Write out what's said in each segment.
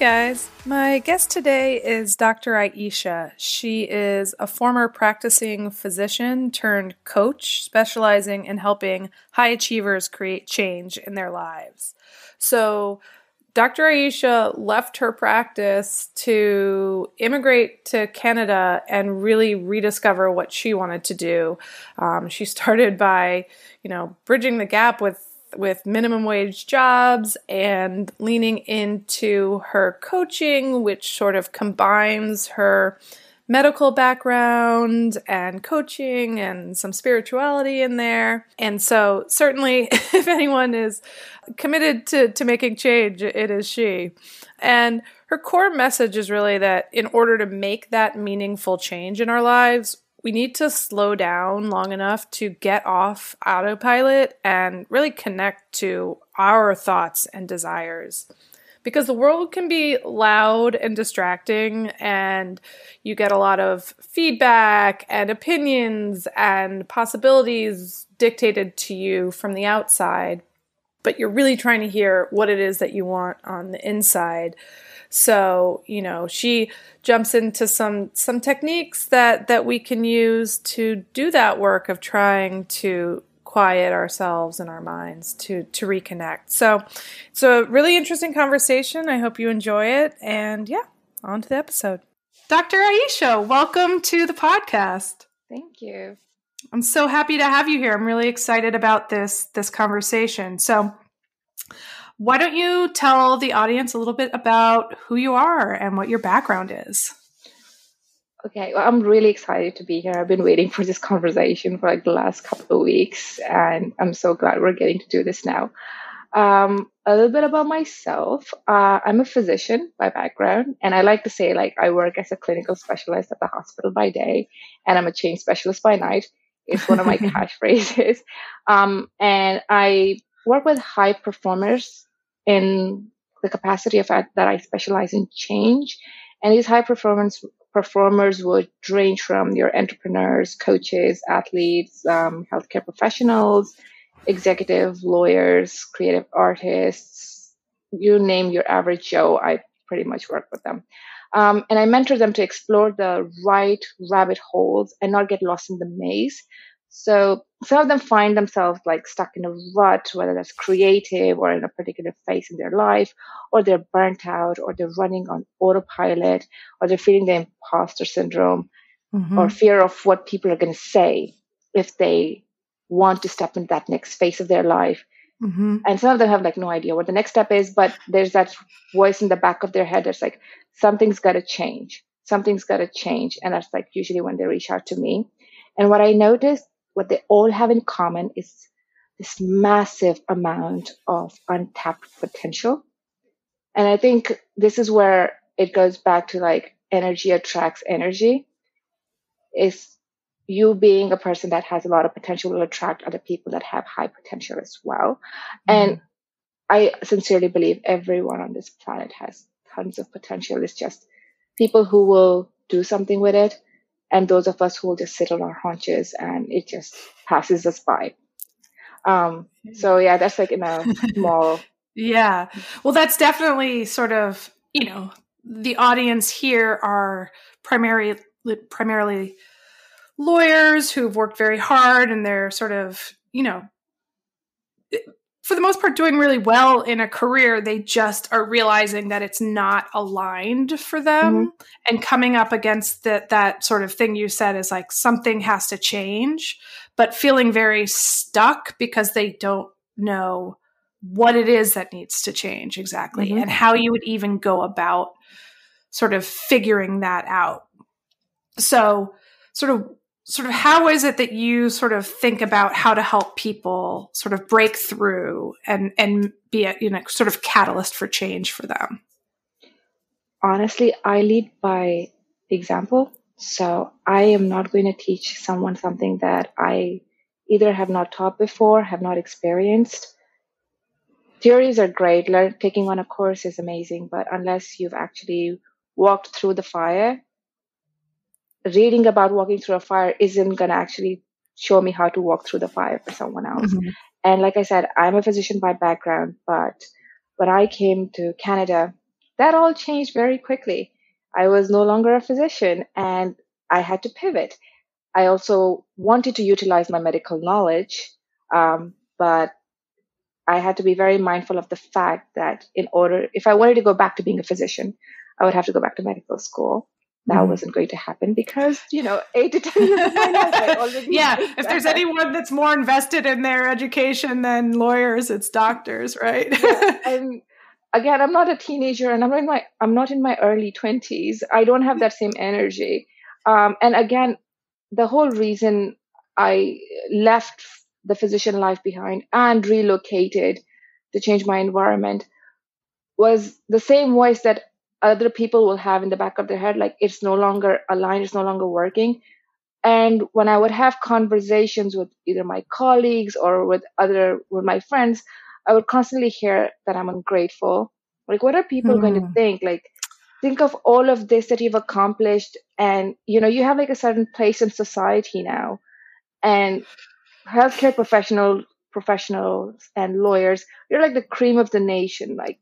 Guys, my guest today is Dr. Aisha. She is a former practicing physician turned coach specializing in helping high achievers create change in their lives. So, Dr. Aisha left her practice to immigrate to Canada and really rediscover what she wanted to do. Um, she started by, you know, bridging the gap with with minimum wage jobs and leaning into her coaching, which sort of combines her medical background and coaching and some spirituality in there. And so, certainly, if anyone is committed to, to making change, it is she. And her core message is really that in order to make that meaningful change in our lives, we need to slow down long enough to get off autopilot and really connect to our thoughts and desires. Because the world can be loud and distracting, and you get a lot of feedback and opinions and possibilities dictated to you from the outside. But you're really trying to hear what it is that you want on the inside. So, you know, she jumps into some some techniques that that we can use to do that work of trying to quiet ourselves and our minds to to reconnect. So, it's a really interesting conversation. I hope you enjoy it and yeah, on to the episode. Dr. Aisha, welcome to the podcast. Thank you. I'm so happy to have you here. I'm really excited about this this conversation. So, why don't you tell the audience a little bit about who you are and what your background is? Okay, well, I'm really excited to be here. I've been waiting for this conversation for like the last couple of weeks, and I'm so glad we're getting to do this now. Um, a little bit about myself. Uh, I'm a physician by background, and I like to say like I work as a clinical specialist at the hospital by day, and I'm a change specialist by night. It's one of my catchphrases. Um, and I work with high performers in the capacity of that I specialize in change. And these high performance performers would range from your entrepreneurs, coaches, athletes, um, healthcare professionals, executive lawyers, creative artists, you name your average Joe, I pretty much work with them. Um, and I mentor them to explore the right rabbit holes and not get lost in the maze so some of them find themselves like stuck in a rut, whether that's creative or in a particular phase in their life, or they're burnt out, or they're running on autopilot, or they're feeling the imposter syndrome, mm-hmm. or fear of what people are going to say if they want to step into that next phase of their life. Mm-hmm. And some of them have like no idea what the next step is, but there's that voice in the back of their head that's like, something's got to change. Something's got to change. And that's like usually when they reach out to me. And what I noticed what they all have in common is this massive amount of untapped potential. And I think this is where it goes back to like energy attracts energy is you being a person that has a lot of potential will attract other people that have high potential as well. Mm-hmm. And I sincerely believe everyone on this planet has tons of potential. It's just people who will do something with it and those of us who will just sit on our haunches and it just passes us by. Um, so yeah, that's like in a small. yeah. Well, that's definitely sort of, you know, the audience here are primarily, primarily lawyers who've worked very hard and they're sort of, you know, for the most part doing really well in a career they just are realizing that it's not aligned for them mm-hmm. and coming up against that that sort of thing you said is like something has to change but feeling very stuck because they don't know what it is that needs to change exactly mm-hmm. and how you would even go about sort of figuring that out so sort of sort of how is it that you sort of think about how to help people sort of break through and and be a you know sort of catalyst for change for them? Honestly i lead by example. So i am not going to teach someone something that i either have not taught before have not experienced. Theories are great. Learn, taking on a course is amazing but unless you've actually walked through the fire reading about walking through a fire isn't going to actually show me how to walk through the fire for someone else. Mm-hmm. And like I said, I'm a physician by background, but when I came to Canada, that all changed very quickly. I was no longer a physician and I had to pivot. I also wanted to utilize my medical knowledge, um, but I had to be very mindful of the fact that in order, if I wanted to go back to being a physician, I would have to go back to medical school that wasn't going to happen because you know eight to ten years of my life I already yeah if there's anyone that's more invested in their education than lawyers it's doctors right yeah. and again i'm not a teenager and i'm in my i'm not in my early 20s i don't have that same energy um, and again the whole reason i left the physician life behind and relocated to change my environment was the same voice that other people will have in the back of their head like it's no longer aligned it's no longer working and when i would have conversations with either my colleagues or with other with my friends i would constantly hear that i'm ungrateful like what are people mm. going to hmm. think like think of all of this that you've accomplished and you know you have like a certain place in society now and healthcare professional professionals and lawyers you're like the cream of the nation like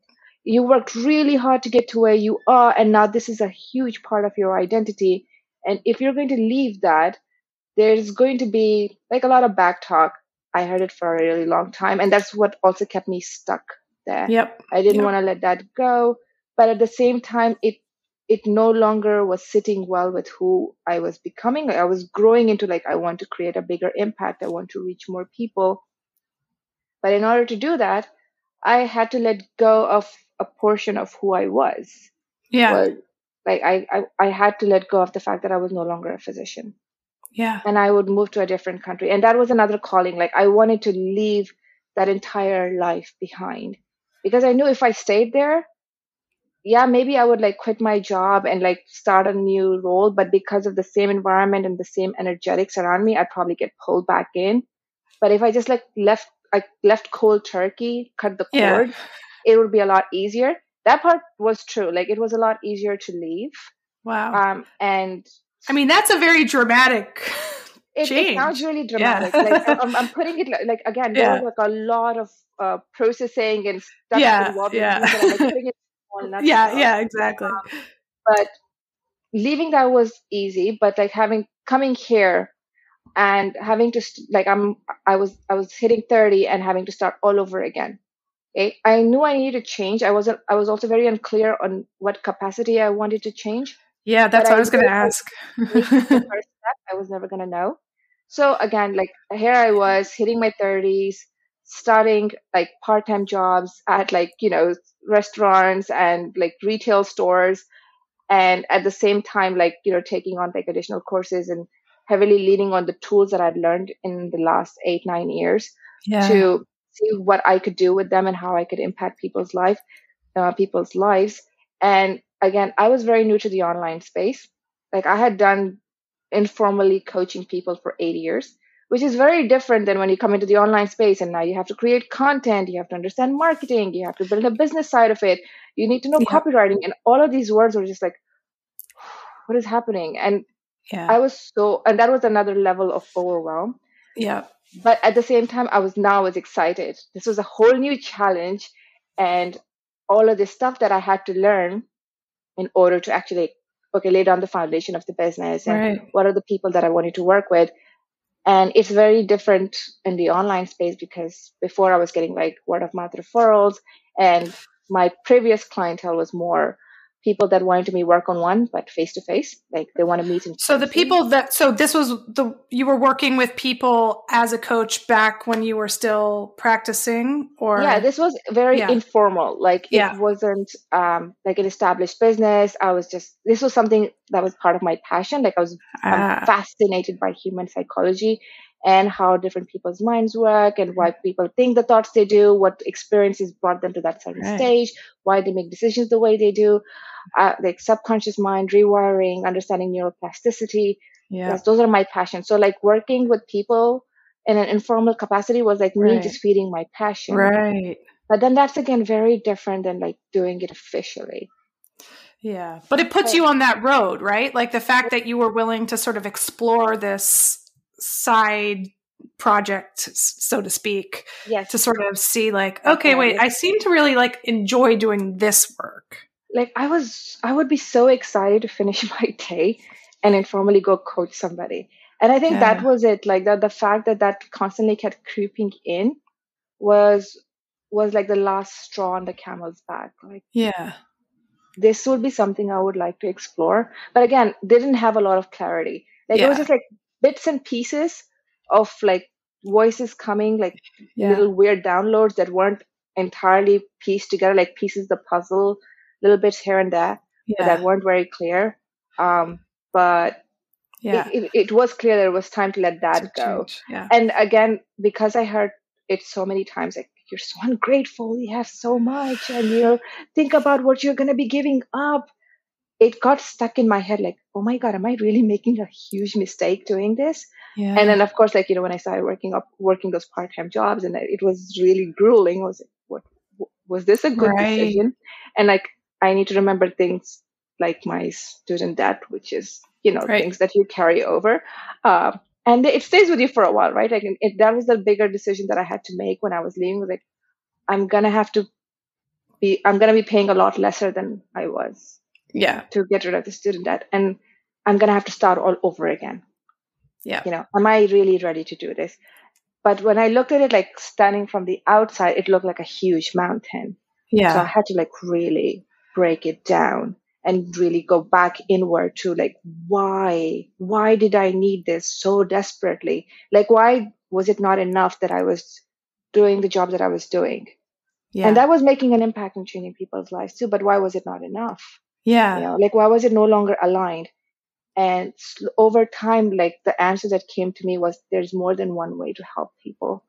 you worked really hard to get to where you are and now this is a huge part of your identity. And if you're going to leave that there's going to be like a lot of back talk. I heard it for a really long time and that's what also kept me stuck there. Yep. I didn't yep. want to let that go but at the same time it it no longer was sitting well with who i was becoming. I was growing into like i want to create a bigger impact i want to reach more people. But in order to do that i had to let go of a portion of who I was. Yeah. Like I, I, I had to let go of the fact that I was no longer a physician. Yeah. And I would move to a different country. And that was another calling. Like I wanted to leave that entire life behind because I knew if I stayed there, yeah, maybe I would like quit my job and like start a new role. But because of the same environment and the same energetics around me, I'd probably get pulled back in. But if I just like left, I left cold turkey, cut the cord, yeah it would be a lot easier. That part was true. Like it was a lot easier to leave. Wow. Um, and I mean, that's a very dramatic. It, it sounds really dramatic. Yeah. like I'm, I'm, putting it like, like again, yeah. there was like a lot of uh, processing and stuff yeah. involved. Yeah. Like, yeah. Yeah. Exactly. Um, but leaving that was easy. But like having coming here and having to like I'm I was I was hitting 30 and having to start all over again. Eh, I knew I needed to change. I wasn't. I was also very unclear on what capacity I wanted to change. Yeah, that's what I was going to ask. I was never going to know. So again, like here I was hitting my thirties, starting like part-time jobs at like you know restaurants and like retail stores, and at the same time like you know taking on like additional courses and heavily leaning on the tools that I'd learned in the last eight nine years yeah. to see what I could do with them and how I could impact people's life, uh, people's lives. And again, I was very new to the online space. Like I had done informally coaching people for eight years, which is very different than when you come into the online space and now you have to create content, you have to understand marketing, you have to build a business side of it, you need to know yeah. copywriting, and all of these words were just like, what is happening? And yeah. I was so, and that was another level of overwhelm. Yeah but at the same time i was now was excited this was a whole new challenge and all of this stuff that i had to learn in order to actually okay lay down the foundation of the business and right. what are the people that i wanted to work with and it's very different in the online space because before i was getting like word of mouth referrals and my previous clientele was more people that wanted to me work on one, but face to face, like they want to meet. In so the people that so this was the you were working with people as a coach back when you were still practicing, or yeah, this was very yeah. informal. Like yeah. it wasn't um, like an established business. I was just this was something that was part of my passion. Like I was ah. fascinated by human psychology and how different people's minds work and why people think the thoughts they do, what experiences brought them to that certain right. stage, why they make decisions the way they do, uh, like subconscious mind rewiring, understanding neuroplasticity. Yeah. Yes, those are my passions. So like working with people in an informal capacity was like right. me just feeding my passion. Right. But then that's again very different than like doing it officially. Yeah. But it puts you on that road, right? Like the fact that you were willing to sort of explore this side project so to speak yes. to sort of see like okay wait i seem to really like enjoy doing this work. Like i was i would be so excited to finish my day and informally go coach somebody. And i think yeah. that was it like that the fact that that constantly kept creeping in was was like the last straw on the camel's back like yeah. this would be something i would like to explore. But again didn't have a lot of clarity. Like yeah. it was just like bits and pieces of like voices coming, like yeah. little weird downloads that weren't entirely pieced together, like pieces of the puzzle, little bits here and there yeah. that weren't very clear. Um, but yeah, it, it, it, was clear that it was time to let that go. Yeah. And again, because I heard it so many times, like you're so ungrateful, you have so much, and you know, think about what you're gonna be giving up it got stuck in my head like, oh my God, am I really making a huge mistake doing this? Yeah. And then of course, like, you know, when I started working up, working those part-time jobs and it was really grueling, I was like, what, was this a good right. decision? And like, I need to remember things like my student debt, which is, you know, right. things that you carry over. Uh, and it stays with you for a while, right? Like, it, that was the bigger decision that I had to make when I was leaving was like, I'm going to have to be, I'm going to be paying a lot lesser than I was yeah. to get rid of the student debt and i'm going to have to start all over again. Yeah. You know am i really ready to do this? But when i looked at it like standing from the outside it looked like a huge mountain. Yeah. So i had to like really break it down and really go back inward to like why why did i need this so desperately? Like why was it not enough that i was doing the job that i was doing? Yeah. and that was making an impact in changing people's lives too but why was it not enough yeah. You know, like why was it no longer aligned? And over time, like the answer that came to me was there's more than one way to help people.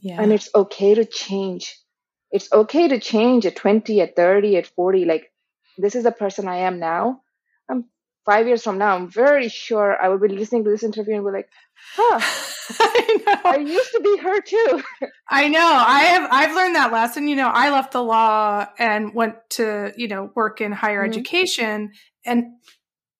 Yeah. And it's okay to change. It's okay to change at 20, at 30, at 40. Like this is the person I am now. Five years from now. I'm very sure I will be listening to this interview and be like, huh. I, I used to be her too. I know. I have I've learned that lesson. You know, I left the law and went to, you know, work in higher mm-hmm. education and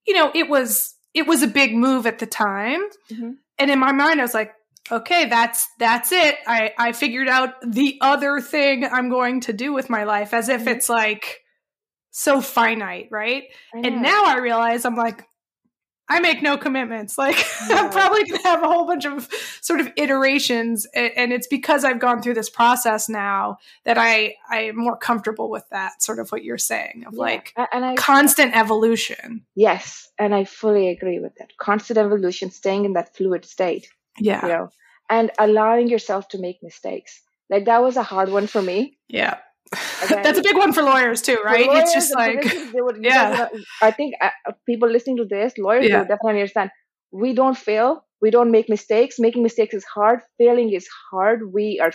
you know, it was it was a big move at the time. Mm-hmm. And in my mind I was like, okay, that's that's it. I I figured out the other thing I'm going to do with my life as if mm-hmm. it's like so finite, right? And now I realize I'm like, I make no commitments. Like yeah. I'm probably going to have a whole bunch of sort of iterations, and it's because I've gone through this process now that I I am more comfortable with that. Sort of what you're saying of yeah. like and I, constant evolution. Yes, and I fully agree with that. Constant evolution, staying in that fluid state. Yeah, you know, and allowing yourself to make mistakes. Like that was a hard one for me. Yeah. That's a big one for lawyers too, right? Lawyers it's just like, would, yeah. I think uh, people listening to this, lawyers yeah. will definitely understand. We don't fail. We don't make mistakes. Making mistakes is hard. Failing is hard. We are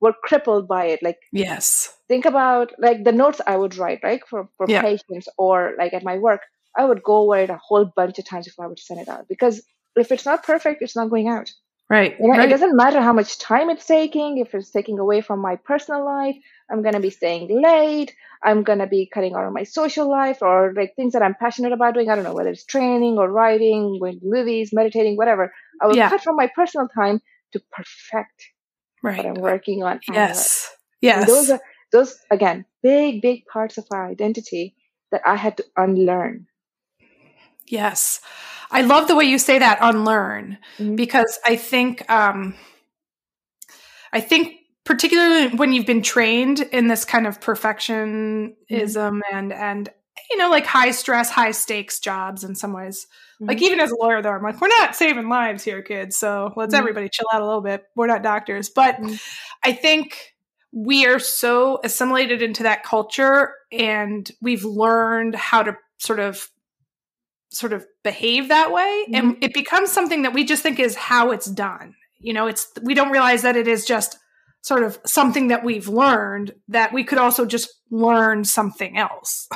we're crippled by it. Like yes, think about like the notes I would write, right, for for yeah. patients or like at my work. I would go over it a whole bunch of times before I would send it out because if it's not perfect, it's not going out. Right. You know, right. It doesn't matter how much time it's taking, if it's taking away from my personal life, I'm going to be staying late. I'm going to be cutting out of my social life or like things that I'm passionate about doing. I don't know, whether it's training or writing, going to movies, meditating, whatever. I will yeah. cut from my personal time to perfect right. what I'm working on. Yes. Yes. And those are, those, again, big, big parts of our identity that I had to unlearn. Yes. I love the way you say that unlearn mm-hmm. because I think um I think particularly when you've been trained in this kind of perfectionism mm-hmm. and and you know, like high stress, high stakes jobs in some ways. Mm-hmm. Like even as a lawyer, though, I'm like, we're not saving lives here, kids. So let's mm-hmm. everybody chill out a little bit. We're not doctors, but mm-hmm. I think we are so assimilated into that culture, and we've learned how to sort of sort of behave that way and mm-hmm. it becomes something that we just think is how it's done you know it's we don't realize that it is just sort of something that we've learned that we could also just learn something else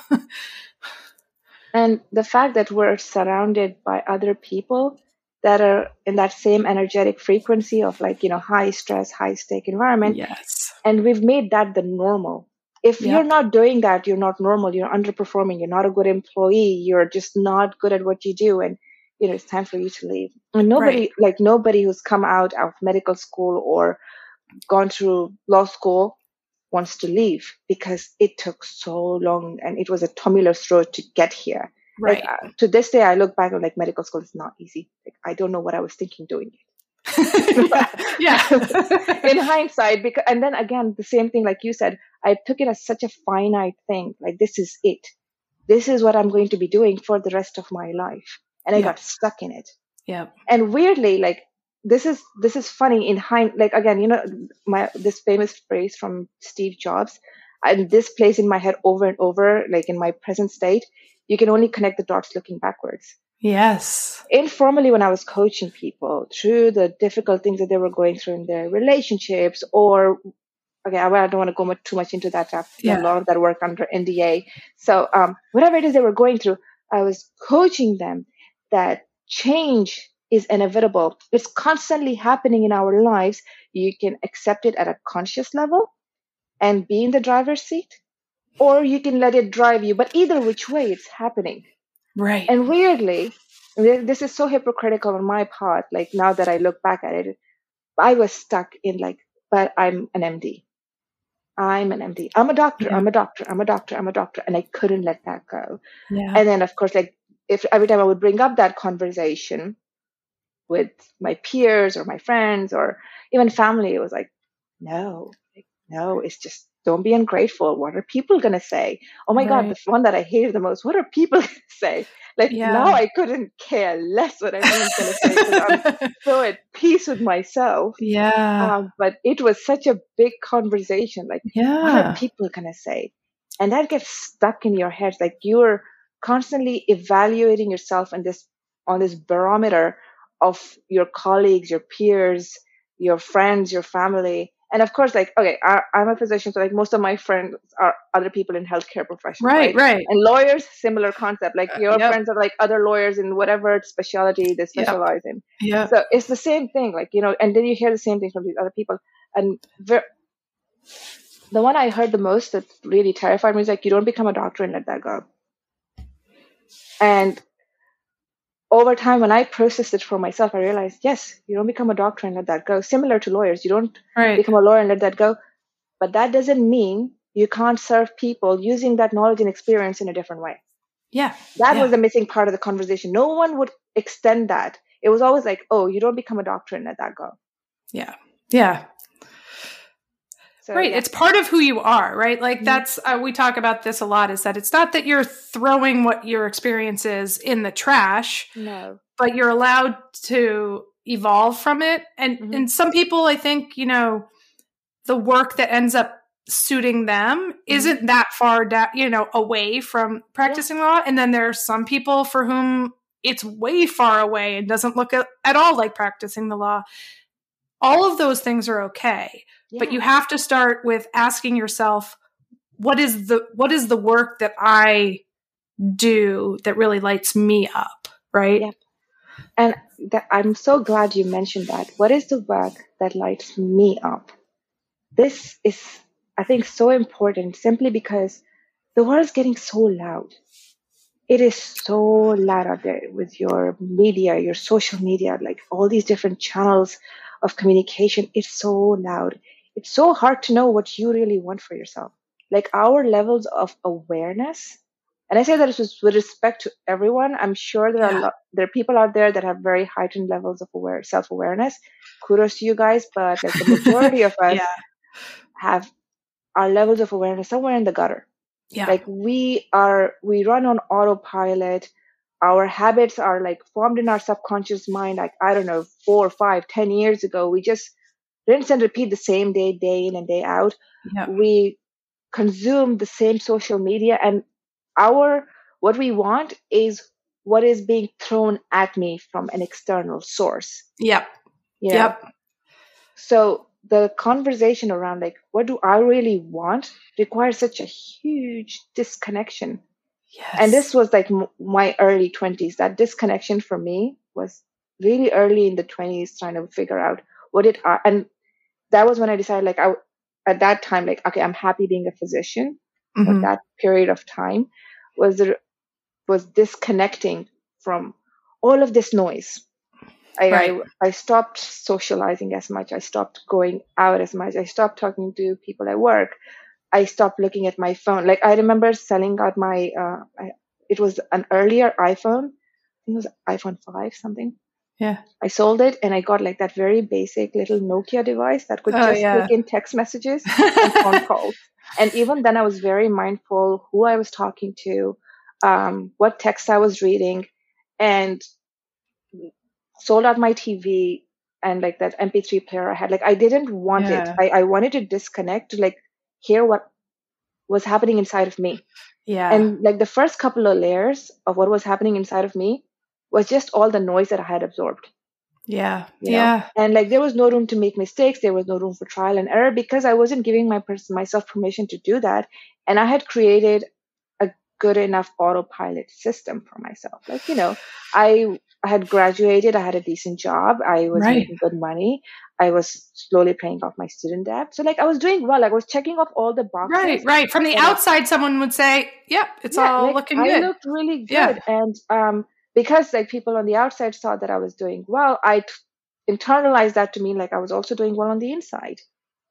and the fact that we're surrounded by other people that are in that same energetic frequency of like you know high stress high stake environment yes and we've made that the normal if yep. you're not doing that you're not normal you're underperforming you're not a good employee you're just not good at what you do and you know it's time for you to leave and nobody right. like nobody who's come out of medical school or gone through law school wants to leave because it took so long and it was a tumultuous road to get here. Right. Like, uh, to this day, I look back on like medical school is not easy. Like I don't know what I was thinking doing it. yeah. in hindsight, because and then again the same thing like you said, I took it as such a finite thing. Like this is it. This is what I'm going to be doing for the rest of my life, and I yeah. got stuck in it. Yeah. And weirdly, like this is this is funny in hind like again you know my this famous phrase from steve jobs and this plays in my head over and over like in my present state. You can only connect the dots looking backwards. Yes. Informally when i was coaching people through the difficult things that they were going through in their relationships or okay i don't want to go much, too much into that I've yeah. a lot of that work under nda so um, whatever it is they were going through i was coaching them that change is inevitable. It's constantly happening in our lives. You can accept it at a conscious level and be in the driver's seat, or you can let it drive you. But either which way, it's happening. Right. And weirdly, this is so hypocritical on my part. Like now that I look back at it, I was stuck in like, but I'm an MD. I'm an MD. I'm a doctor. Yeah. I'm a doctor. I'm a doctor. I'm a doctor. And I couldn't let that go. Yeah. And then, of course, like if every time I would bring up that conversation, with my peers or my friends or even family, it was like, no, like, no, it's just don't be ungrateful. What are people going to say? Oh my right. God, the one that I hated the most. What are people going to say? Like yeah. now I couldn't care less what anyone's going to say I'm so at peace with myself. Yeah. Um, but it was such a big conversation. Like, yeah. what are people going to say? And that gets stuck in your head. Like you're constantly evaluating yourself and this on this barometer of your colleagues, your peers, your friends, your family. And of course, like, okay, I, am a physician, so like most of my friends are other people in healthcare professions. Right, right. right. And lawyers, similar concept. Like your uh, yep. friends are like other lawyers in whatever specialty they specialize yep. in. Yeah. So it's the same thing. Like, you know, and then you hear the same thing from these other people. And ver- the one I heard the most that really terrified me is like, you don't become a doctor and let that go. And over time, when I processed it for myself, I realized, yes, you don't become a doctor and let that go. Similar to lawyers, you don't right. become a lawyer and let that go. But that doesn't mean you can't serve people using that knowledge and experience in a different way. Yeah. That yeah. was the missing part of the conversation. No one would extend that. It was always like, oh, you don't become a doctor and let that go. Yeah. Yeah. So, right. Yeah. It's part of who you are, right? Like mm-hmm. that's, uh, we talk about this a lot is that it's not that you're throwing what your experience is in the trash. No. But you're allowed to evolve from it. And, mm-hmm. and some people, I think, you know, the work that ends up suiting them mm-hmm. isn't that far down, you know, away from practicing yeah. law. And then there are some people for whom it's way far away and doesn't look at, at all like practicing the law. All of those things are okay but you have to start with asking yourself what is the what is the work that i do that really lights me up right? Yeah. and that, i'm so glad you mentioned that. What is the work that lights me up? This is i think so important simply because the world is getting so loud. It is so loud out there with your media your social media like all these different channels of communication is so loud it's so hard to know what you really want for yourself. Like our levels of awareness, and I say that with respect to everyone. I'm sure there yeah. are there are people out there that have very heightened levels of aware self awareness. Kudos to you guys, but like the majority of us yeah. have our levels of awareness somewhere in the gutter. Yeah. Like we are, we run on autopilot. Our habits are like formed in our subconscious mind. Like, I don't know, four, five, ten years ago, we just rinse and repeat the same day, day in and day out. Yeah. We consume the same social media and our, what we want is what is being thrown at me from an external source. Yep. you know? Yep. So the conversation around like what do I really want requires such a huge disconnection. Yes. And this was like m- my early 20s. That disconnection for me was really early in the 20s trying to figure out what it are. And that was when I decided like I at that time like okay, I'm happy being a physician. But Mhm. that period of time was was disconnecting from all of this noise. I, Right. I I stopped socializing as much. I stopped going out as much. I stopped talking to people at work. I stopped looking at my phone. Like I remember selling out my. Uh, I, it was an earlier iPhone. I think it was iPhone five something. Yeah. I sold it and I got like that very basic little Nokia device that could Oh, just yeah. take in text messages and phone calls. And even then, I was very mindful who I was talking to, um, what text I was reading, and sold out my TV and like that MP3 player I had. Like I didn't want Yeah. it. I, I wanted to disconnect to like hear what was happening inside of me. yeah. And like the first couple of layers of what was happening inside of me was just all the noise that I had absorbed yeah. you know? Yeah. and like there was no room to make mistakes there was no room for trial and error because i wasn't giving my person myself permission to do that and i had created good enough autopilot system for myself like you know i I had graduated i had a decent job i was Right. making good money i was slowly paying off my student debt so like i was doing well like, i was checking off all the boxes Right. Right. From the outside, someone would say, "Yep, it's Yeah, all like, looking I good." looked really good, Yeah. and um, because like people on the outside saw that I was doing well, I t- internalized that to mean like I was also doing well on the inside.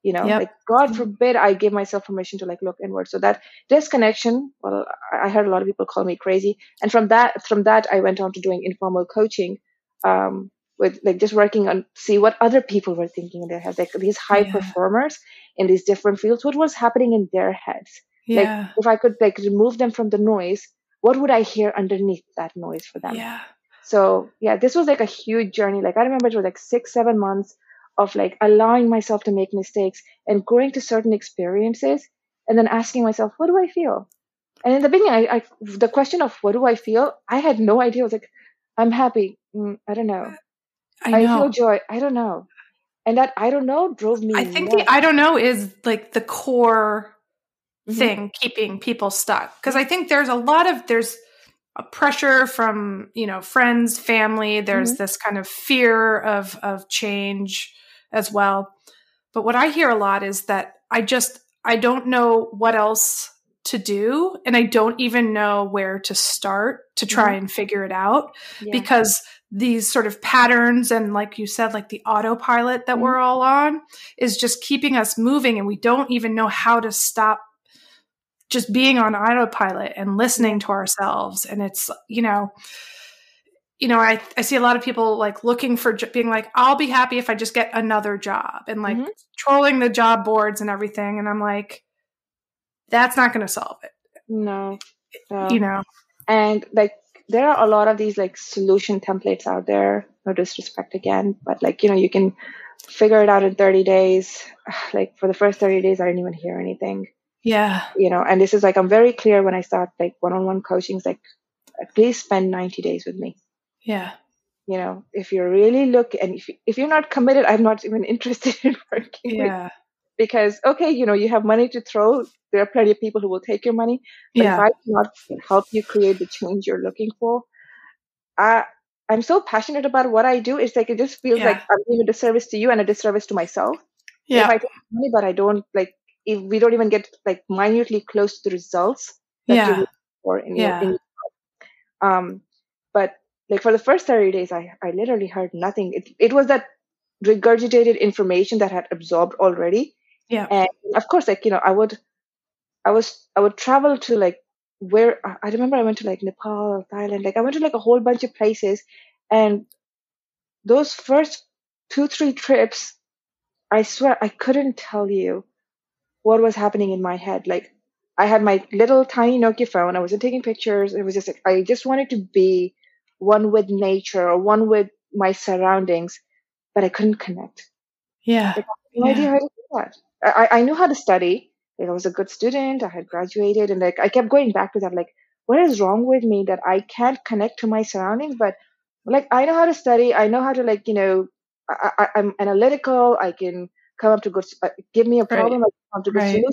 You know, Yep. like God forbid I give myself permission to like look inward. So that disconnection, well, I heard a lot of people call me crazy, and from that, from that, I went on to doing informal coaching, um, with like just working on see what other people were thinking in their heads, like these high Yeah. performers in these different fields, what was happening in their heads yeah. like if i could like remove them from the noise what would i hear underneath that noise for them yeah. so yeah this was like a huge journey like i remember it was like six seven months of like allowing myself to make mistakes and going to certain experiences and then asking myself what do i feel? And in the beginning i, I the question of what do i feel? I had no idea. I was like i'm happy. Mm, i don't know. I I, feel joy. I don't know. And that i don't know drove me I think the I don't know is like the core Mhm. thing keeping people stuck. Because I think there's a lot of there's a pressure from you know friends, family. There's Mm-hmm. this kind of fear of of change as well. But what I hear a lot is that I just I don't know what else to do and I don't even know where to start to try and figure it out Yeah. because these sort of patterns and like you said like the autopilot that Mhm. we're all on is just keeping us moving and we don't even know how to stop just being on autopilot and listening to ourselves and it's you know you know i i see a lot of people like looking for being like i'll be happy if i just get another job and like Mhm. trolling the job boards and everything and i'm like that's not going to solve it. No. No. you know. And like there are a lot of these like solution templates out there no disrespect again but like you know you can figure it out in 30 days. Like for the first 30 days i didn't even hear anything. Yeah. You know and this is like i'm very clear when i start like one-on-one coaching it's like please spend 90 days with me yeah you know if you're really looking and if, if you're not committed i'm not even interested in working with yeah because okay you know you have money to throw there are plenty of people who will take your money but yeah if I cannot help you create the change you're looking for, I I'm so passionate about what I do. It's like it just feels Yeah. like I'm doing a disservice to you and a disservice to myself. Yeah. If I take money, but I don't like if we don't even get like minutely close to the results that Yeah. you're looking for in Yeah. your um but like for the first 30 days I, I literally heard nothing. It it was that regurgitated information that had absorbed already. yeah And of course, like, you know, I would, I was, I would travel to like where I I remember I went to like Nepal, Thailand, like I went to like a whole bunch of places. And those first two, three trips, I swear I couldn't tell you what was happening in my head. Like I had my little tiny Nokia phone. I wasn't taking pictures. It was just like I just wanted to be one with nature or one with my surroundings, but I couldn't connect. Yeah. Like, no yeah. idea how to do that. I, I knew how to study. Like I was a good student. I had graduated, and like I kept going back to that. Like, what is wrong with me that I can't connect to my surroundings? But like I know how to study. I know how to like you know. I, am analytical. I can come up to good. Uh, give me a problem. Right. I come to good right. solution.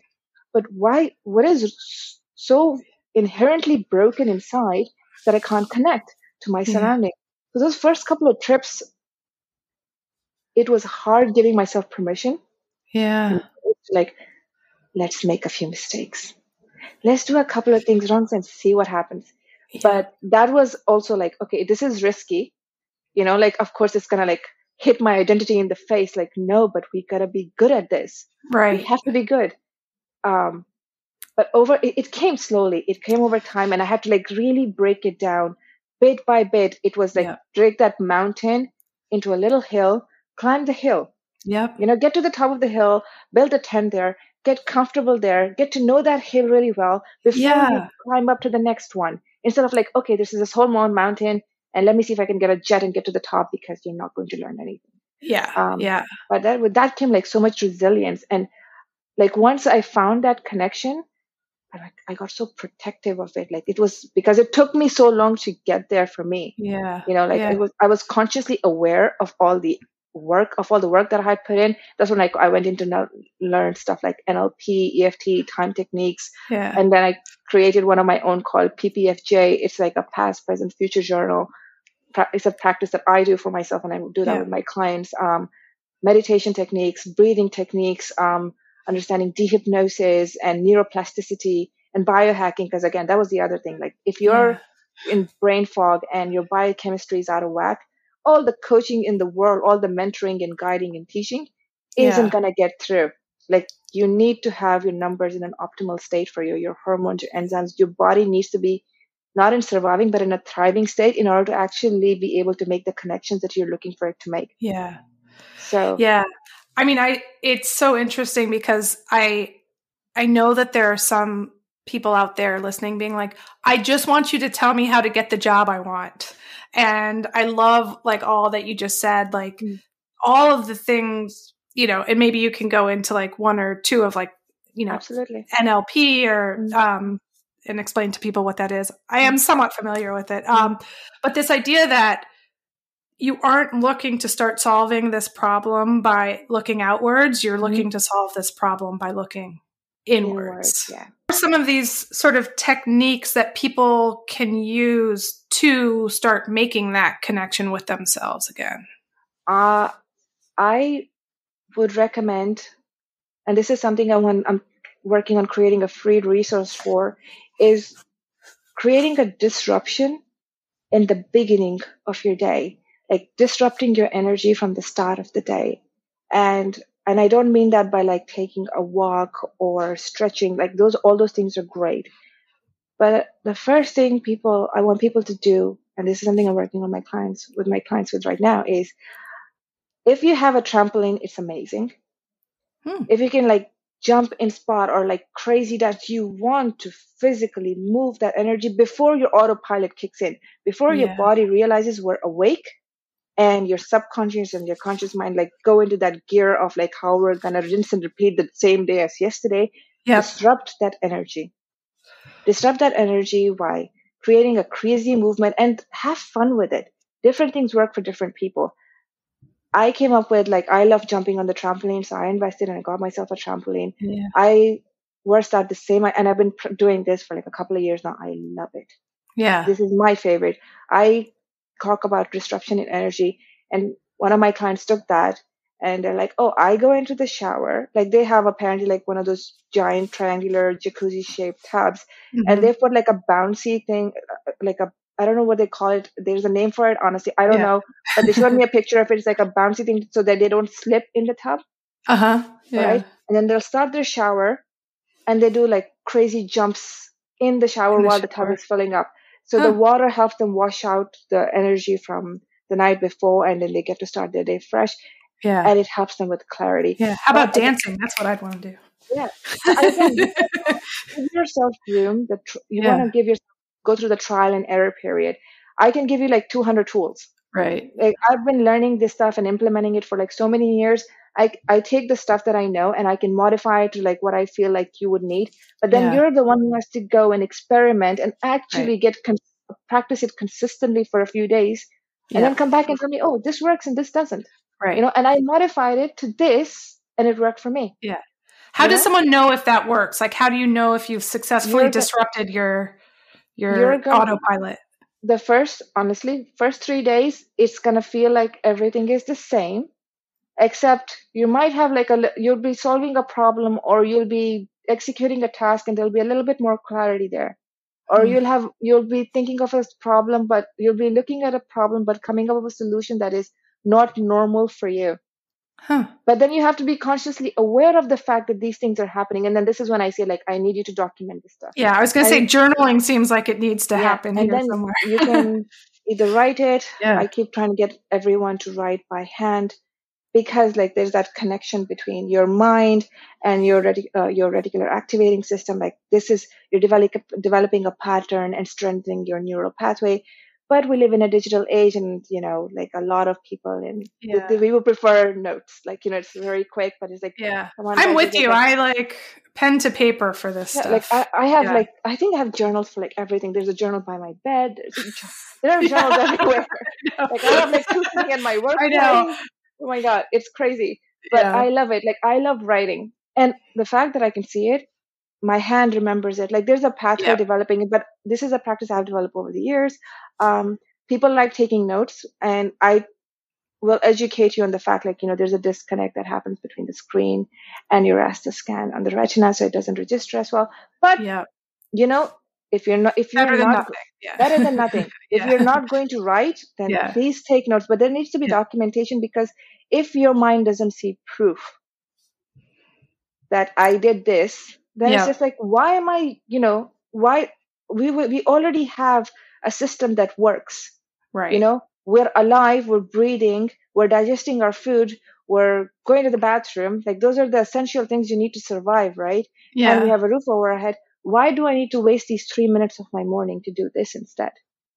But why? What is so inherently broken inside that I can't connect to my surroundings? So those first couple of trips, it was hard giving myself permission. Yeah. Like, let's make a few mistakes. Let's do a couple of things wrong and see what happens. Yeah. But that was also like, okay, this is risky. You know, like, of course, it's going to like hit my identity in the face. Like, no, but we got to be good at this. Right. We have to be good. Um, but over, it, it came slowly. It came over time and I had to like really break it down bit by bit. It was like yeah. break that mountain into a little hill, climb the hill, Yep. You know, get to the top of the hill, build a tent there, get comfortable there, get to know that hill really well before yeah. you climb up to the next one. Instead of like, okay, this is this whole mountain, and let me see if I can get a jet and get to the top because you're not going to learn anything. Yeah. Um, yeah. But that with that came like so much resilience, and like once I found that connection, I, I got so protective of it. Like it was because it took me so long to get there for me. Yeah. You know, like yeah. I was I was consciously aware of all the work of all the work that I had put in. That's when like I went into now learn stuff like NLP, EFT, time techniques. Yeah. And then I created one of my own called PPFJ. It's like a past, present, future journal. It's a practice that I do for myself and I do that yeah. with my clients. Um, meditation techniques, breathing techniques, um, understanding dehypnosis and neuroplasticity and biohacking. Cause again, that was the other thing. Like if you're yeah. in brain fog and your biochemistry is out of whack, all the coaching in the world, all the mentoring and guiding and teaching isn't yeah. going to get through. Like you need to have your numbers in an optimal state for you, your hormones, your enzymes. Your body needs to be not in surviving, but in a thriving state in order to actually be able to make the connections that you're looking for it to make. Yeah. So, yeah. I mean, I, it's so interesting because I, I know that there are some people out there listening being like, I just want you to tell me how to get the job I want. And I love like all that you just said, like mm. all of the things, you know, and maybe you can go into like one or two of like, you know, absolutely NLP or, mm. um, and explain to people what that is. I am mm. somewhat familiar with it. Um, but this idea that you aren't looking to start solving this problem by looking outwards, you're mm-hmm. looking mm-hmm. to solve this problem by looking inwards. inwards yeah. Some of these sort of techniques that people can use to start making that connection with themselves again? Uh, I would recommend, and this is something I want, I'm working on creating a free resource for, is creating a disruption in the beginning of your day, like disrupting your energy from the start of the day. And and I don't mean that by like taking a walk or stretching, like those all those things are great. But the first thing people, I want people to do, and this is something I'm working on my clients with my clients with right now is if you have a trampoline, it's amazing. Hmm. If you can like jump in spot or like crazy that you want to physically move that energy before your autopilot kicks in, before yeah. your body realizes we're awake and your subconscious and your conscious mind like go into that gear of like how we're gonna rinse and repeat the same day as yesterday, yep. disrupt that energy disrupt that energy by creating a crazy movement and have fun with it. Different things work for different people. I came up with like I love jumping on the trampoline, so I invested and I got myself a trampoline. Yeah. I worked out the same, and I've been doing this for like a couple of years now. I love it. Yeah, this is my favorite. I talk about disruption in energy, and one of my clients took that and they're like, oh, I go into the shower. Like they have apparently like one of those giant triangular jacuzzi shaped tubs, mm-hmm. and they put like a bouncy thing, like a I don't know what they call it. There's a name for it. Honestly, I don't yeah. know. But they showed me a picture of it. It's like a bouncy thing so that they don't slip in the tub. Uh huh. Yeah. Right. And then they'll start their shower, and they do like crazy jumps in the shower in the while shower. the tub is filling up. So the water helps them wash out the energy from the night before, and then they get to start their day fresh. Yeah. And it helps them with clarity. Yeah. How about but, dancing? That's what I'd want to do. Yeah. Again, give yourself room. The tr- you yeah. want to give yourself go through the trial and error period. I can give you like 200 tools. Right. Like I've been learning this stuff and implementing it for like so many years. I, I take the stuff that I know and I can modify it to like what I feel like you would need. But then yeah. you're the one who has to go and experiment and actually right. get con- practice it consistently for a few days, and then come back and tell me, oh, this works and this doesn't. Right. You know, and I modified it to this, and it worked for me. Yeah. How you does know? someone know if that works? Like, how do you know if you've successfully you're disrupted your your autopilot? The first, honestly, first three days, it's gonna feel like everything is the same except you might have like a you'll be solving a problem or you'll be executing a task and there'll be a little bit more clarity there or mm. you'll have you'll be thinking of a problem but you'll be looking at a problem but coming up with a solution that is not normal for you huh. but then you have to be consciously aware of the fact that these things are happening and then this is when i say like i need you to document this stuff yeah i was going to say journaling seems like it needs to yeah, happen and then somewhere. you can either write it yeah. i keep trying to get everyone to write by hand because like there's that connection between your mind and your reti- uh, your reticular activating system like this is you're developing developing a pattern and strengthening your neural pathway but we live in a digital age and you know like a lot of people and yeah. we would prefer notes. Like you know it's very quick but it's like yeah. On, i'm with you. i like pen to paper for this yeah, stuff. Like I, I have yeah. like i think i have journals for like everything. There's a journal by my bed. There are journals everywhere. Like i have like two sitting in my work i know. oh my god it's crazy. But i love it. Like i love writing. And the fact that i can see it my hand remembers it like there's a pathway yeah. developing it but this is a practice i've developed over the years um, people like taking notes and i will educate you on the fact like you know there's a disconnect that happens between the screen and your raster scan on the retina so it doesn't register as well but yeah you know if you're not if you're better not than. Yeah. better than nothing if yeah. you're not going to write then please take notes but there needs to be documentation because if your mind doesn't see proof that i did this then it's just like why am i you know why we we already have a system that works right you know we're alive we're breathing we're digesting our food we're going to the bathroom like those are the essential things you need to survive right yeah and we have a roof over our head why do I need to waste these three minutes of my morning to do this instead?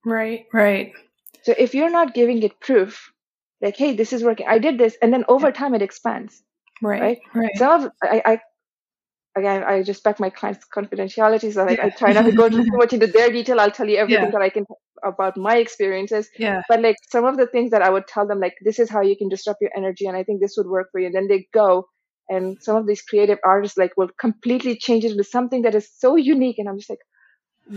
Right, right. So if you're not giving it proof, like, hey, this is working, I did this, and then over time it expands. Right, right. right. Some of I, I again, I respect my clients' confidentiality, so like, yeah. I try not to go too much into their detail. I'll tell you everything yeah. that I can about my experiences. Yeah. But like some of the things that I would tell them, like, this is how you can disrupt your energy, and I think this would work for you. And then they go and some of these creative artists like will completely change it into something that is so unique and i'm just like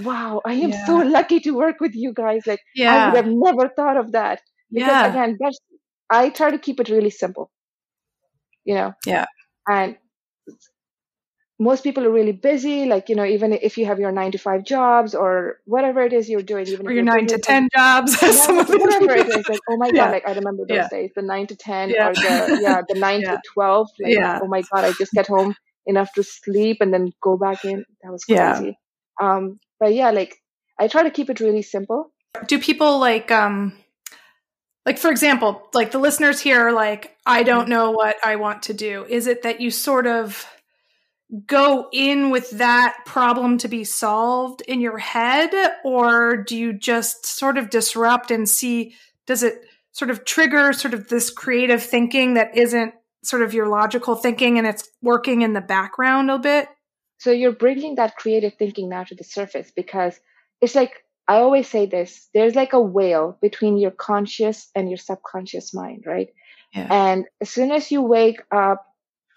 wow i am yeah. so lucky to work with you guys like i would have never thought of that because again that's i try to keep it really simple you know yeah and most people are really busy like you know even if you have your nine to five jobs or whatever it is you're doing even or your nine to ten jobs yeah, whatever it is like oh my god like i remember those yeah. days the nine to ten or the yeah the nine to 12 like yeah. oh my god i just get home enough to sleep and then go back in. That was crazy. Um but yeah like i try to keep it really simple. Do people like um like for example like the listeners here like i don't mm-hmm. know what i want to do. Is it that you sort of go in with that problem to be solved in your head? Or do you just sort of disrupt and see does it sort of trigger sort of this creative thinking that isn't sort of your logical thinking and it's working in the background a bit? So you're bringing that creative thinking now to the surface because it's like i always say this there's like a whale between your conscious and your subconscious mind right? Yeah. and as soon as you wake up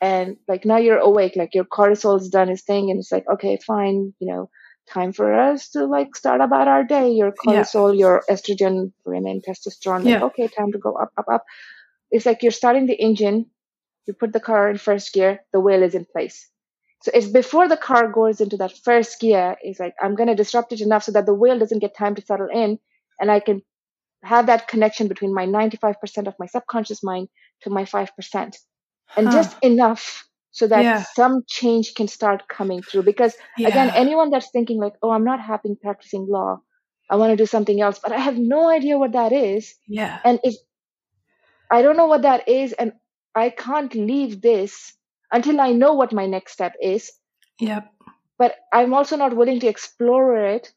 and like now you're awake like your cortisol's done its thing and it's like okay fine you know time for us to like start about our day your cortisol yeah. your estrogen women testosterone like yeah. okay time to go up up up it's like you're starting the engine you put the car in first gear the wheel is in place so it's before the car goes into that first gear it's like i'm going to disrupt it enough so that the wheel doesn't get time to settle in and i can have that connection between my 95% of my subconscious mind to my 5% and huh. just enough so that yeah. some change can start coming through. Because yeah. again, anyone that's thinking like, oh, I'm not happy practicing law, I want to do something else, but I have no idea what that is. Yeah. And if I don't know what that is, and I can't leave this until I know what my next step is. Yep. But I'm also not willing to explore it.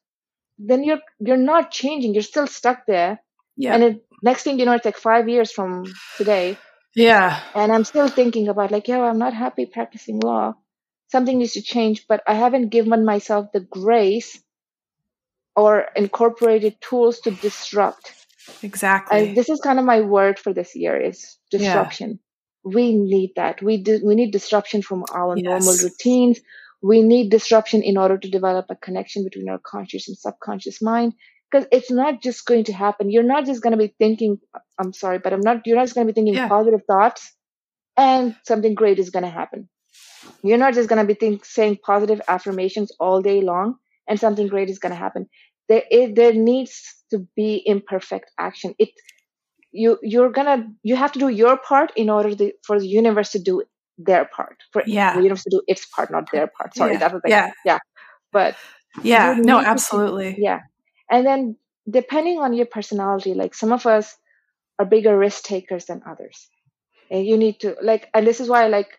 Then you're you're not changing. You're still stuck there. Yeah. And it, next thing you know, it's like five years from today, yeah. and I'm still thinking about like, yeah, I'm not happy practicing law. Something needs to change, but I haven't given myself the grace or incorporated tools to disrupt. Exactly. This is kind of my word for this year is disruption. We need that. We do, we need disruption from our Yes. normal routines. We need disruption in order to develop a connection between our conscious and subconscious mind. Because it's not just going to happen. You're not just going to be thinking, I'm sorry, but I'm not, you're not just going to be thinking Yeah. positive thoughts and something great is going to happen. You're not just going to be think, saying positive affirmations all day long and something great is going to happen. There, is, there needs to be imperfect action. It, you, you're gonna, you have to do your part in order to, for the universe to do their part. For Yeah. the universe to do its part, not their part. Sorry, Yeah. that was like, Yeah. yeah. But Yeah. No, need to- absolutely. yeah. And then depending on your personality, like some of us are bigger risk takers than others. And you need to like, and this is why like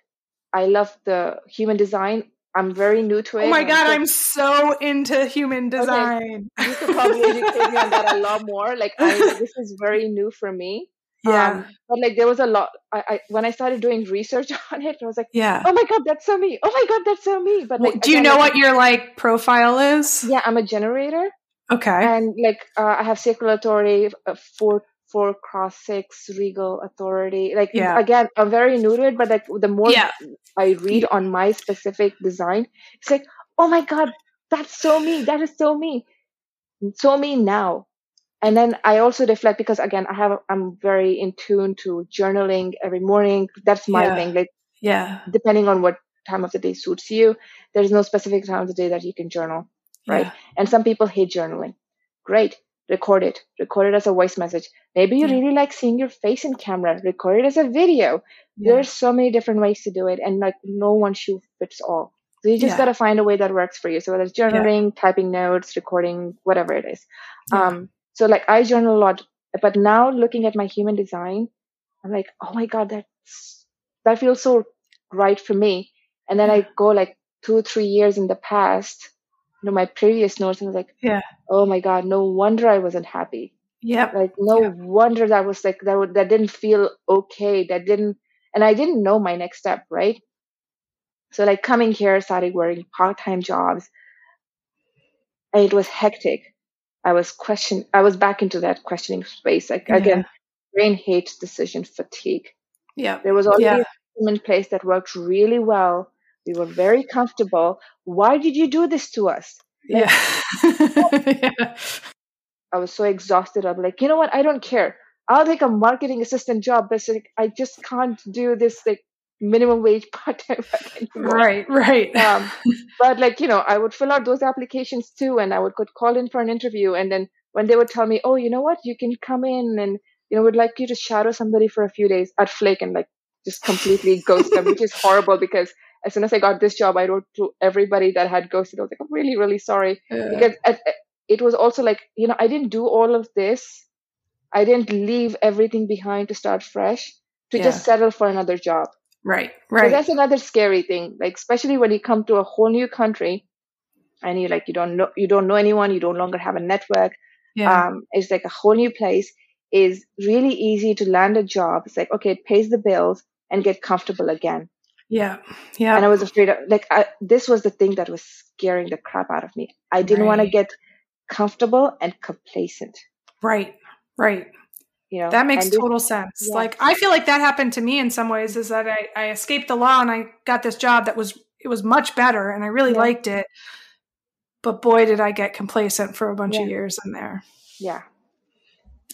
I love the human design. I'm very new to it. Oh my god, so I'm so into human design. you could probably educate me on that a lot more. Like I, this is very new for me. Yeah. Um, but like there was a lot. I, I when I started doing research on it, I was like, yeah. oh my god, that's so me. Oh my god, that's so me. But like, do you again, know like, what your like profile is? Yeah, I'm a generator. Okay. and like uh, I have sacral authority, uh, four four cross six regal authority. Like Yeah. again, I'm very new to it, but like the more Yeah. I read on my specific design, it's like, oh my god, that's so me. That is so me. So me now. And then I also reflect because again, I have I'm very in tune to journaling every morning. That's my Yeah. thing. Like Yeah. depending on what time of the day suits you, there's no specific time of the day that you can journal right? Yeah. And some people hate journaling. Great. Record it. Record it as a voice message. Maybe you Yeah. really like seeing your face in camera. Record it as a video. Yeah. There's so many different ways to do it, and like no one shoe fits all. So you just gotta find a way that works for you. So whether it's journaling, typing notes, recording, whatever it is. Um, so like I journal a lot, but now looking at my human design, I'm like, oh my god, that's that feels so right for me. And then I go like two, three years in the past, you know, my previous notes, and I was like, Yeah. oh my god, no wonder I wasn't happy. Yeah. Like no Yeah. wonder that was like that would, that didn't feel okay. That didn't, and I didn't know my next step, right? So like coming here, started working part time jobs. And it was hectic. I was question. I was back into that questioning space. Like again, brain hates decision fatigue. Yeah. There was already Yeah. a system in place that worked really well. We were very comfortable. Why did you do this to us? Like, Yeah. yeah. I was so exhausted. I'm like, you know what? I don't care. I'll take a marketing assistant job, but like, I just can't do this like minimum wage part time. Right. Right. Um, but like you know, I would fill out those applications too, and I would could call in for an interview, and then when they would tell me, oh, you know what, you can come in, and you know, would like you to shadow somebody for a few days, I'd flake and like just completely ghost them, which is horrible because as soon as I got this job, I wrote to everybody that had ghosted. I was like, I'm really, really sorry Yeah. because it, it was also like you know i didn't do all of this i didn't leave everything behind to start fresh to Yeah. just settle for another job right. so Right. that's another scary thing like especially when you come to a whole new country and you like you don't know you don't know anyone you no longer have a network yeah. um it's like a whole new place is really easy to land a job it's like okay it pays the bills and get comfortable again yeah. Yeah. and I was afraid of like I, this was the thing that was scaring the crap out of me. I didn't want to get comfortable and complacent. right. Right. You know That makes total sense. yeah. Like I feel like that happened to me in some ways is that I, I escaped the law and I got this job that was it was much better and I really Yeah. liked it. But boy did I get complacent for a bunch of years in there. yeah.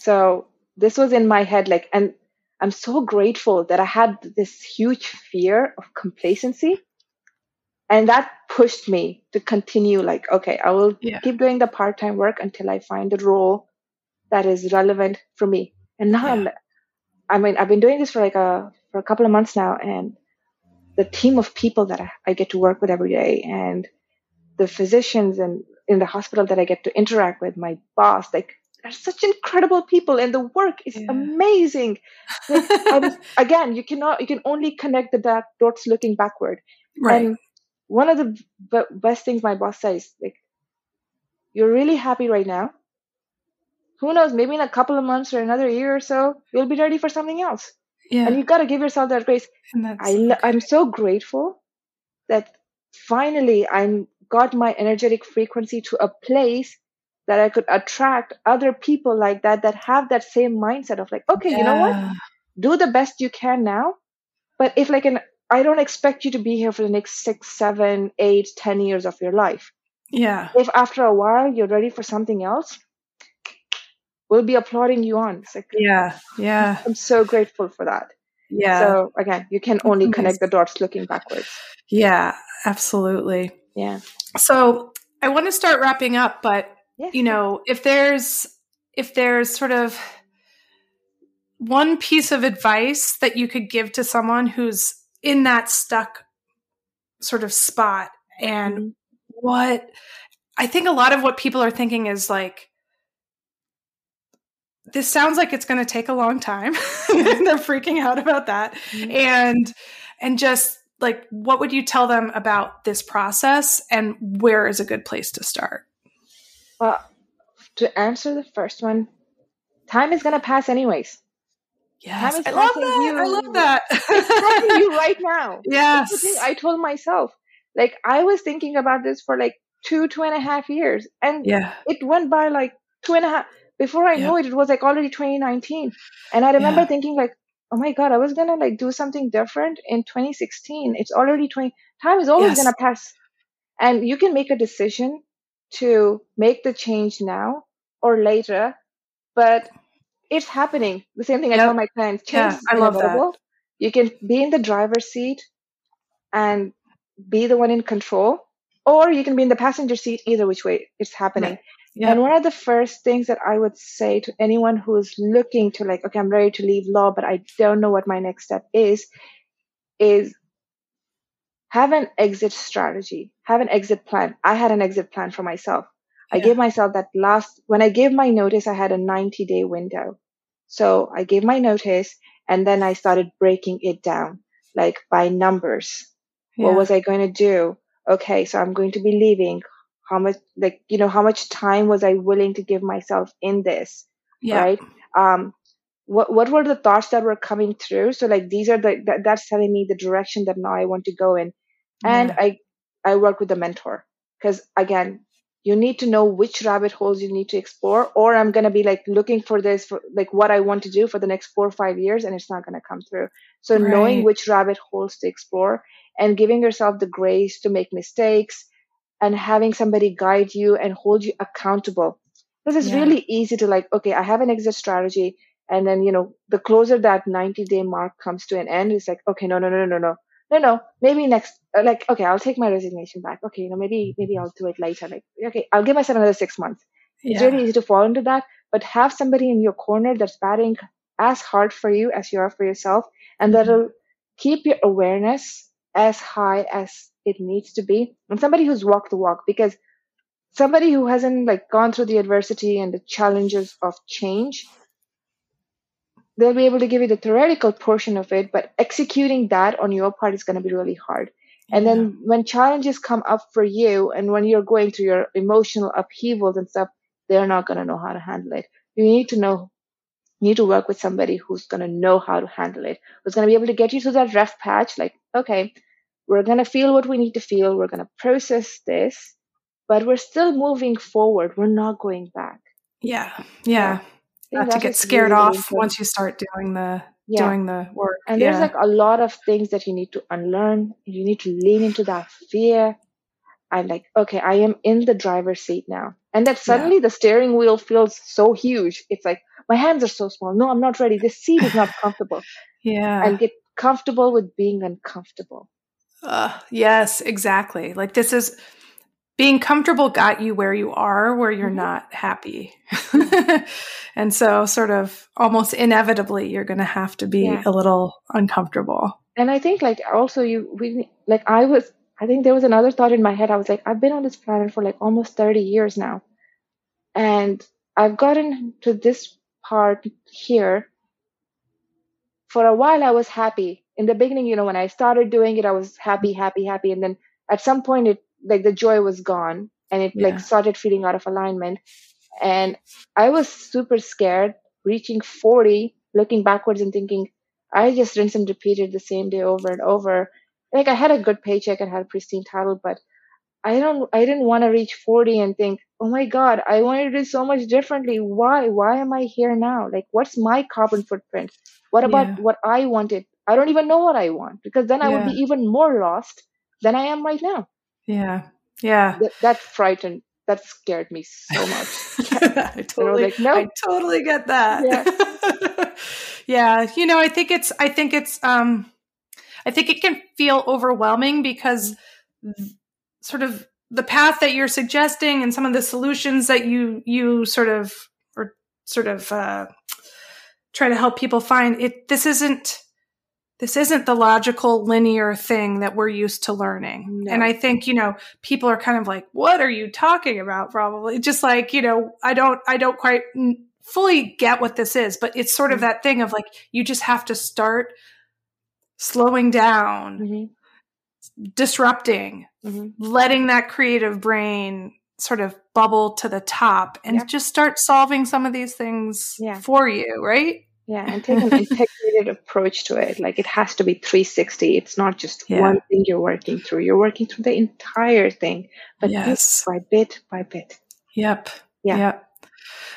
So this was in my head, like, and I'm so grateful that I had this huge fear of complacency, and that pushed me to continue. Like, okay, I will Yeah. keep doing the part-time work until I find a role that is relevant for me. And now I'm, I mean, I've been doing this for like a for a couple of months now, and the team of people that I, I get to work with every day, and the physicians and in the hospital that I get to interact with, my boss, like they're such incredible people and the work is yeah. amazing. Like, again you cannot you can only connect the dots looking backward. Right. And one of the b- best things my boss says like you're really happy right now. Who knows maybe in a couple of months or another year or so you'll be ready for something else. Yeah. And you've got to give yourself that grace. I, i'm so grateful that finally i'm got my energetic frequency to a place that I could attract other people like that that have that same mindset of like, okay, yeah. you know what? Do the best you can now. But if like an I don't expect you to be here for the next six, seven, eight, ten years of your life. Yeah. If after a while you're ready for something else, we'll be applauding you on. Like Yeah. Yeah. I'm so grateful for that. Yeah. So again, you can only connect the dots looking backwards. Yeah, absolutely. Yeah. So I want to start wrapping up, but you know, if there's if there's sort of one piece of advice that you could give to someone who's in that stuck sort of spot and mm-hmm. what I think a lot of what people are thinking is like this sounds like it's going to take a long time. They're freaking out about that. Mm-hmm. And and just like what would you tell them about this process and where is a good place to start? Well, to answer the first one, time is gonna pass anyways. Yes, I love that. You. I love that. it's you right now. Yes, I told myself. Like I was thinking about this for like two, two and a half years, and yeah, it went by like two and a half. Before I yeah. knew it, it was like already 2019, and I remember yeah. thinking like, oh my god, I was gonna like do something different in 2016. It's already 20. Time is always yes. gonna pass, and you can make a decision to make the change now or later, but it's happening. The same thing yep. I tell my clients. Change yeah, I love that. You can be in the driver's seat and be the one in control, or you can be in the passenger seat. Either which way, it's happening. Yeah. And one of the first things that I would say to anyone who's looking to like, okay, I'm ready to leave law, but I don't know what my next step is, is have an exit strategy, have an exit plan. I had an exit plan for myself. I gave myself that last, when I gave my notice, I had a 90 day window. So I gave my notice and then I started breaking it down, like by numbers. Yeah. What was I going to do? Okay. So I'm going to be leaving. How much, like, you know, how much time was I willing to give myself in this? Yeah. Right. Um, what what were the thoughts that were coming through so like these are the that, that's telling me the direction that now i want to go in and yeah. i i work with a mentor because again you need to know which rabbit holes you need to explore or i'm going to be like looking for this for like what i want to do for the next four or five years and it's not going to come through so right. knowing which rabbit holes to explore and giving yourself the grace to make mistakes and having somebody guide you and hold you accountable because it's yeah. really easy to like okay i have an exit strategy and then you know the closer that 90 day mark comes to an end it's like okay no no no no no no, no, no, maybe next, uh, like, okay, I'll take my resignation back. Okay, you know, maybe, maybe I'll do it later. Like, okay, I'll give myself another six months. It's really easy to fall into that, but have somebody in your corner that's batting as hard for you as you are for yourself, and mm-hmm. that'll keep your awareness as high as it needs to be. And somebody who's walked the walk, because somebody who hasn't like gone through the adversity and the challenges of change they'll be able to give you the theoretical portion of it, but executing that on your part is going to be really hard. Yeah. And then when challenges come up for you and when you're going through your emotional upheavals and stuff, they're not going to know how to handle it. You need to know, you need to work with somebody who's going to know how to handle it, who's going to be able to get you to that rough patch. Like, okay, we're going to feel what we need to feel. We're going to process this, but we're still moving forward. We're not going back. Yeah. Yeah not to get scared really off once you start doing the yeah. doing the work. And yeah. there's like a lot of things that you need to unlearn. You need to lean into that fear. I'm like, okay, I am in the driver's seat now. And that suddenly yeah. the steering wheel feels so huge. It's like, my hands are so small. No, I'm not ready. This seat is not comfortable. yeah. And get comfortable with being uncomfortable. Uh, yes, exactly. Like this is being comfortable got you where you are where you're mm-hmm. not happy and so sort of almost inevitably you're going to have to be yeah. a little uncomfortable and i think like also you we like i was i think there was another thought in my head i was like i've been on this planet for like almost 30 years now and I've gotten to this part here. For a while, I was happy. In the beginning, you know, when I started doing it, I was happy, happy, happy. And then at some point, it like the joy was gone and it yeah. like started feeling out of alignment. And I was super scared reaching 40, looking backwards and thinking, I just rinsed and repeated the same day over and over. Like I had a good paycheck and had a pristine title, but I don't, I didn't want to reach 40 and think, oh my God, I wanted to do so much differently. Why? Why am I here now? Like, what's my carbon footprint? What about yeah. what I wanted? I don't even know what I want because then I yeah. would be even more lost than I am right now. Yeah. Yeah. That, that frightened, that scared me so much. I totally, I, like, no. I totally get that. Yeah. yeah. You know, I think it's, I think it's, um, I think it can feel overwhelming because sort of the path that you're suggesting and some of the solutions that you you sort of or sort of uh, try to help people find it this isn't this isn't the logical linear thing that we're used to learning no. and i think you know people are kind of like what are you talking about probably just like you know i don't i don't quite fully get what this is but it's sort of mm-hmm. that thing of like you just have to start slowing down mm-hmm disrupting, mm-hmm. letting that creative brain sort of bubble to the top and yeah. just start solving some of these things yeah. for you, right? Yeah, and take an integrated approach to it. Like it has to be 360. It's not just yeah. one thing you're working through. You're working through the entire thing, but yes. bit by bit by bit. Yep. Yeah. Yep.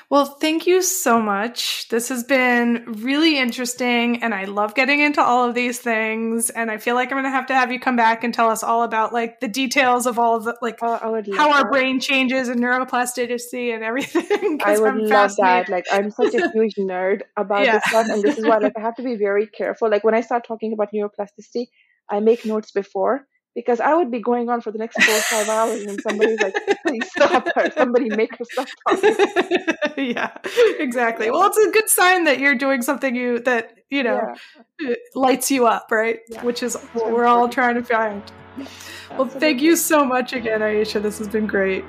Well, thank you so much. This has been really interesting and I love getting into all of these things and I feel like I'm going to have to have you come back and tell us all about like the details of all of the like oh, how our brain changes and neuroplasticity and everything. I would I'm love that. Like I'm such a huge nerd about yeah. this stuff and this is why like I have to be very careful. Like when I start talking about neuroplasticity, I make notes before because I would be going on for the next four or five hours and somebody's like, please stop her. Somebody make her stop talking. yeah, exactly. Well, it's a good sign that you're doing something you that, you know, yeah. Uh, lights you up, right? Yeah. Which is what we're all trying to find. Well, thank you so much again, Aisha. This has been great.